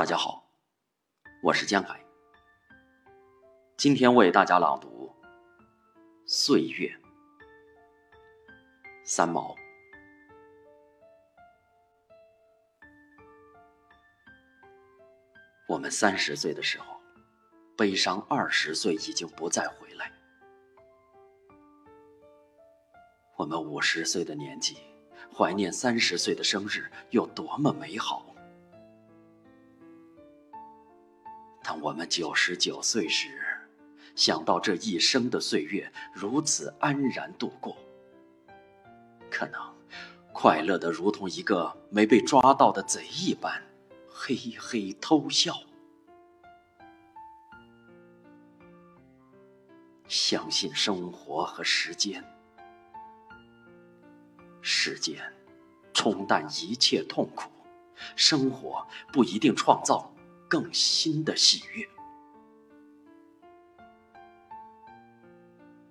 大家好，我是江海。今天为大家朗读《岁月》。三毛。我们三十岁的时候，悲伤二十岁已经不再回来；我们五十岁的年纪，怀念三十岁的生日有多么美好。当我们九十九岁时，想到这一生的岁月如此安然度过，可能快乐的如同一个没被抓到的贼一般，嘿嘿偷笑。相信生活和时间，时间冲淡一切痛苦，生活不一定创造。更新的喜悦。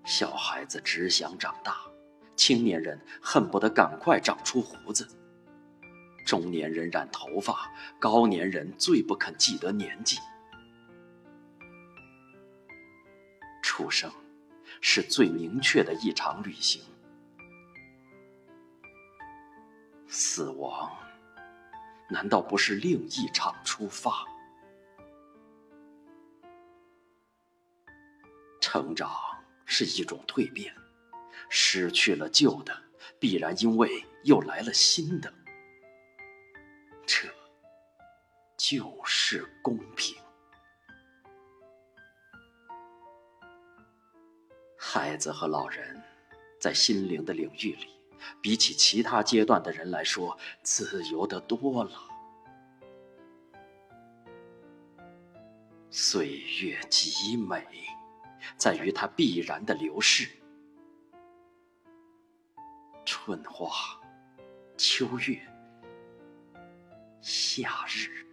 小孩子只想长大，青年人恨不得赶快长出胡子，中年人染头发，高年人最不肯记得年纪。出生是最明确的一场旅行，死亡难道不是另一场出发？成长是一种蜕变，失去了旧的，必然因为又来了新的，这就是公平。孩子和老人，在心灵的领域里，比起其他阶段的人来说，自由的多了。岁月极美。在于它必然的流逝，春花、秋月、夏日。